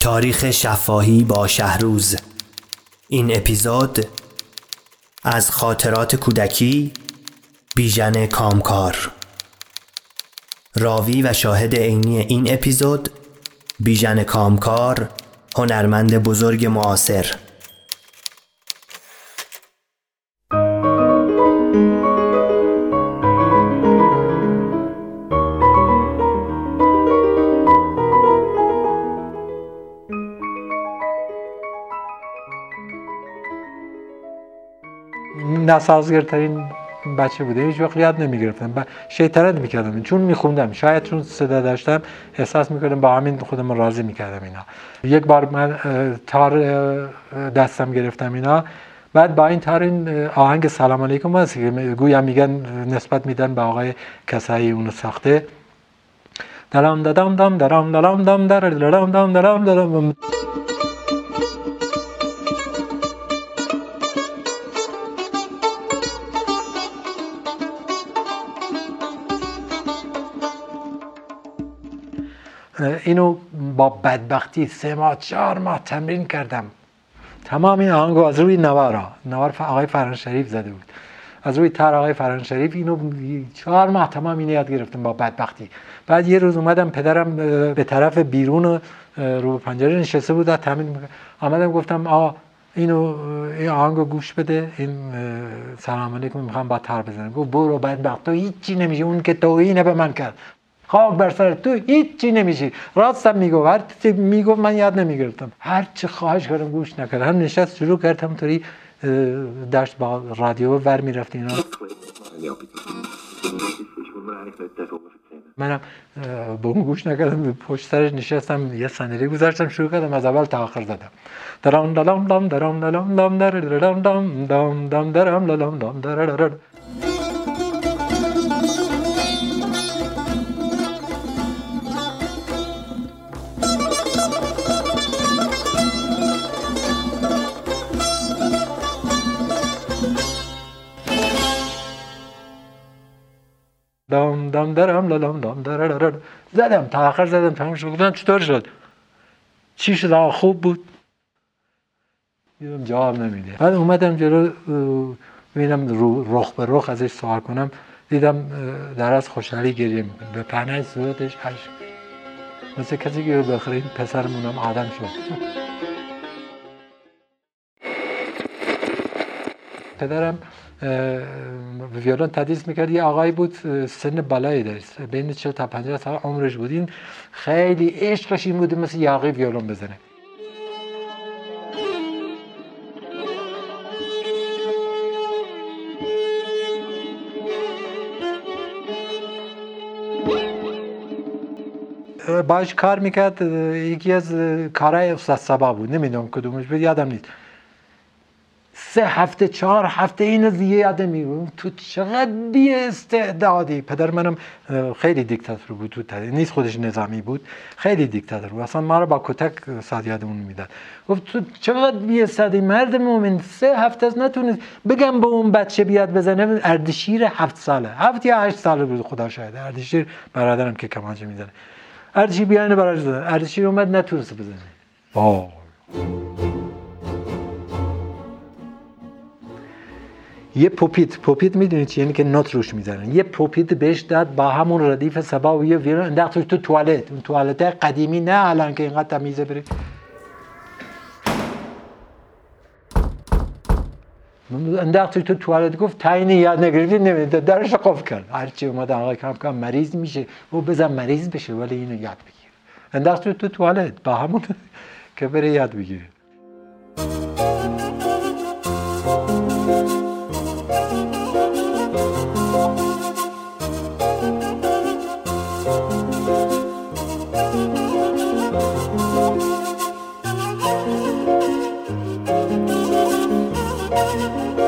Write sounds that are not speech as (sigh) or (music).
تاریخ شفاهی با شهروز. این اپیزود از خاطرات کودکی بیژن کامکار. راوی و شاهد عینی این اپیزود بیژن کامکار هنرمند بزرگ معاصر. نسازگرترین بچه بوده هیچ وقت یاد نمی‌گرفتم و شیطنت می‌کردم چون میخوندم شاید چون صدا داشتم احساس می‌کردم با همین خودم راضی می‌کردم اینا یک بار من تار دستم گرفتم اینا بعد با این تار این آهنگ سلام علیکم هست که گویا میگن نسبت میدن به آقای کسایی اونو ساخته دلم ددم دم درم دلم دم در دلم دم دلم اینو با بدبختی سه ماه چهار ماه تمرین کردم. تمام این آهنگو از روی نوارا نوار آقای فران شریف زده بود. از روی تر آقای فران شریف اینو چهار ماه تمام اینو یاد گرفتم با بدبختی. بعد یه روز اومدم پدرم به طرف بیرون رو پنجره نشسته بود تمرین آمدم گفتم آ اینو این آهنگو گوش بده. این سلام علیکم می‌خوام با تر بزنم. گفت برو بدبخت تو هیچی نمیشه. اون که توهینه به من کرد. خاک بر سر تو هیچی نمیشی راستم میگو هر چی میگو من یاد نمی‌گرفتم هر چی خواهش کردم گوش نکرد هم نشست شروع کرد همطوری داشت با رادیو ور می‌رفت اینا منم به اون گوش نکردم پشت سرش نشستم یه صندلی گذاشتم شروع کردم از اول تا آخر زدم درام دلام دام درام دلام دام در درام دام دام دام درام دلام دام در دام دام درم لام دام در زدم تا آخر زدم تمام شد گفتم چطور شد چی شد خوب بود دیدم جواب نمیده بعد اومدم جلو ببینم رخ به رخ ازش سوال کنم دیدم در از خوشحالی گریه به پهنه صورتش عشق مثل کسی که این پسرمونم آدم شد پدرم ویولون تدریس می‌کرد. یه آقای بود سن بالایی داشت. بین 40 تا 50 سال عمرش بود. این خیلی عشقش این بود مثل یاقی ویولون بزنه. باش کار می‌کرد. یکی از کارهای استاد سبا بود. نمی‌دونم کدومش بود. یادم نیست. سه هفته چهار هفته این یادم میگم تو چقدر بی استعدادی پدر منم خیلی دیکتاتور بود تو تدریس نیست خودش نظامی بود. خیلی دیکتاتور بود. اصلا ما رو با کتک ساد یادمون می‌داد. گفت تو چقدر بی استعدادی مرد مومن سه هفته از نتونست. بگم به اون بچه بیاد بزنه اردشیر هفت ساله. هفت یا هشت ساله بود خدا شاید اردشیر برادرم که کمانچه می‌زنه. اردشیر بیانه برای اردشیر اومد نتونست بزنه. وای. یه پوپیت پوپیت می‌دونید چی؟ یعنی که نوت روش می‌زنن. یه پوپیت بهش داد با همون ردیف سبا و یه ویرون انداخت تو توالت. اون توالت قدیمی نه الان که اینقدر تمیزه بری انداخت تو توالت. گفت تاینی یاد نگرفتی نمیده درش قفل کرد هرچی اومد آقا کم کم مریض میشه. و بزن مریض بشه ولی اینو یاد بگیر. انداخت تو توالت. با همون (laughs) که بره یاد بگیره. Thank you.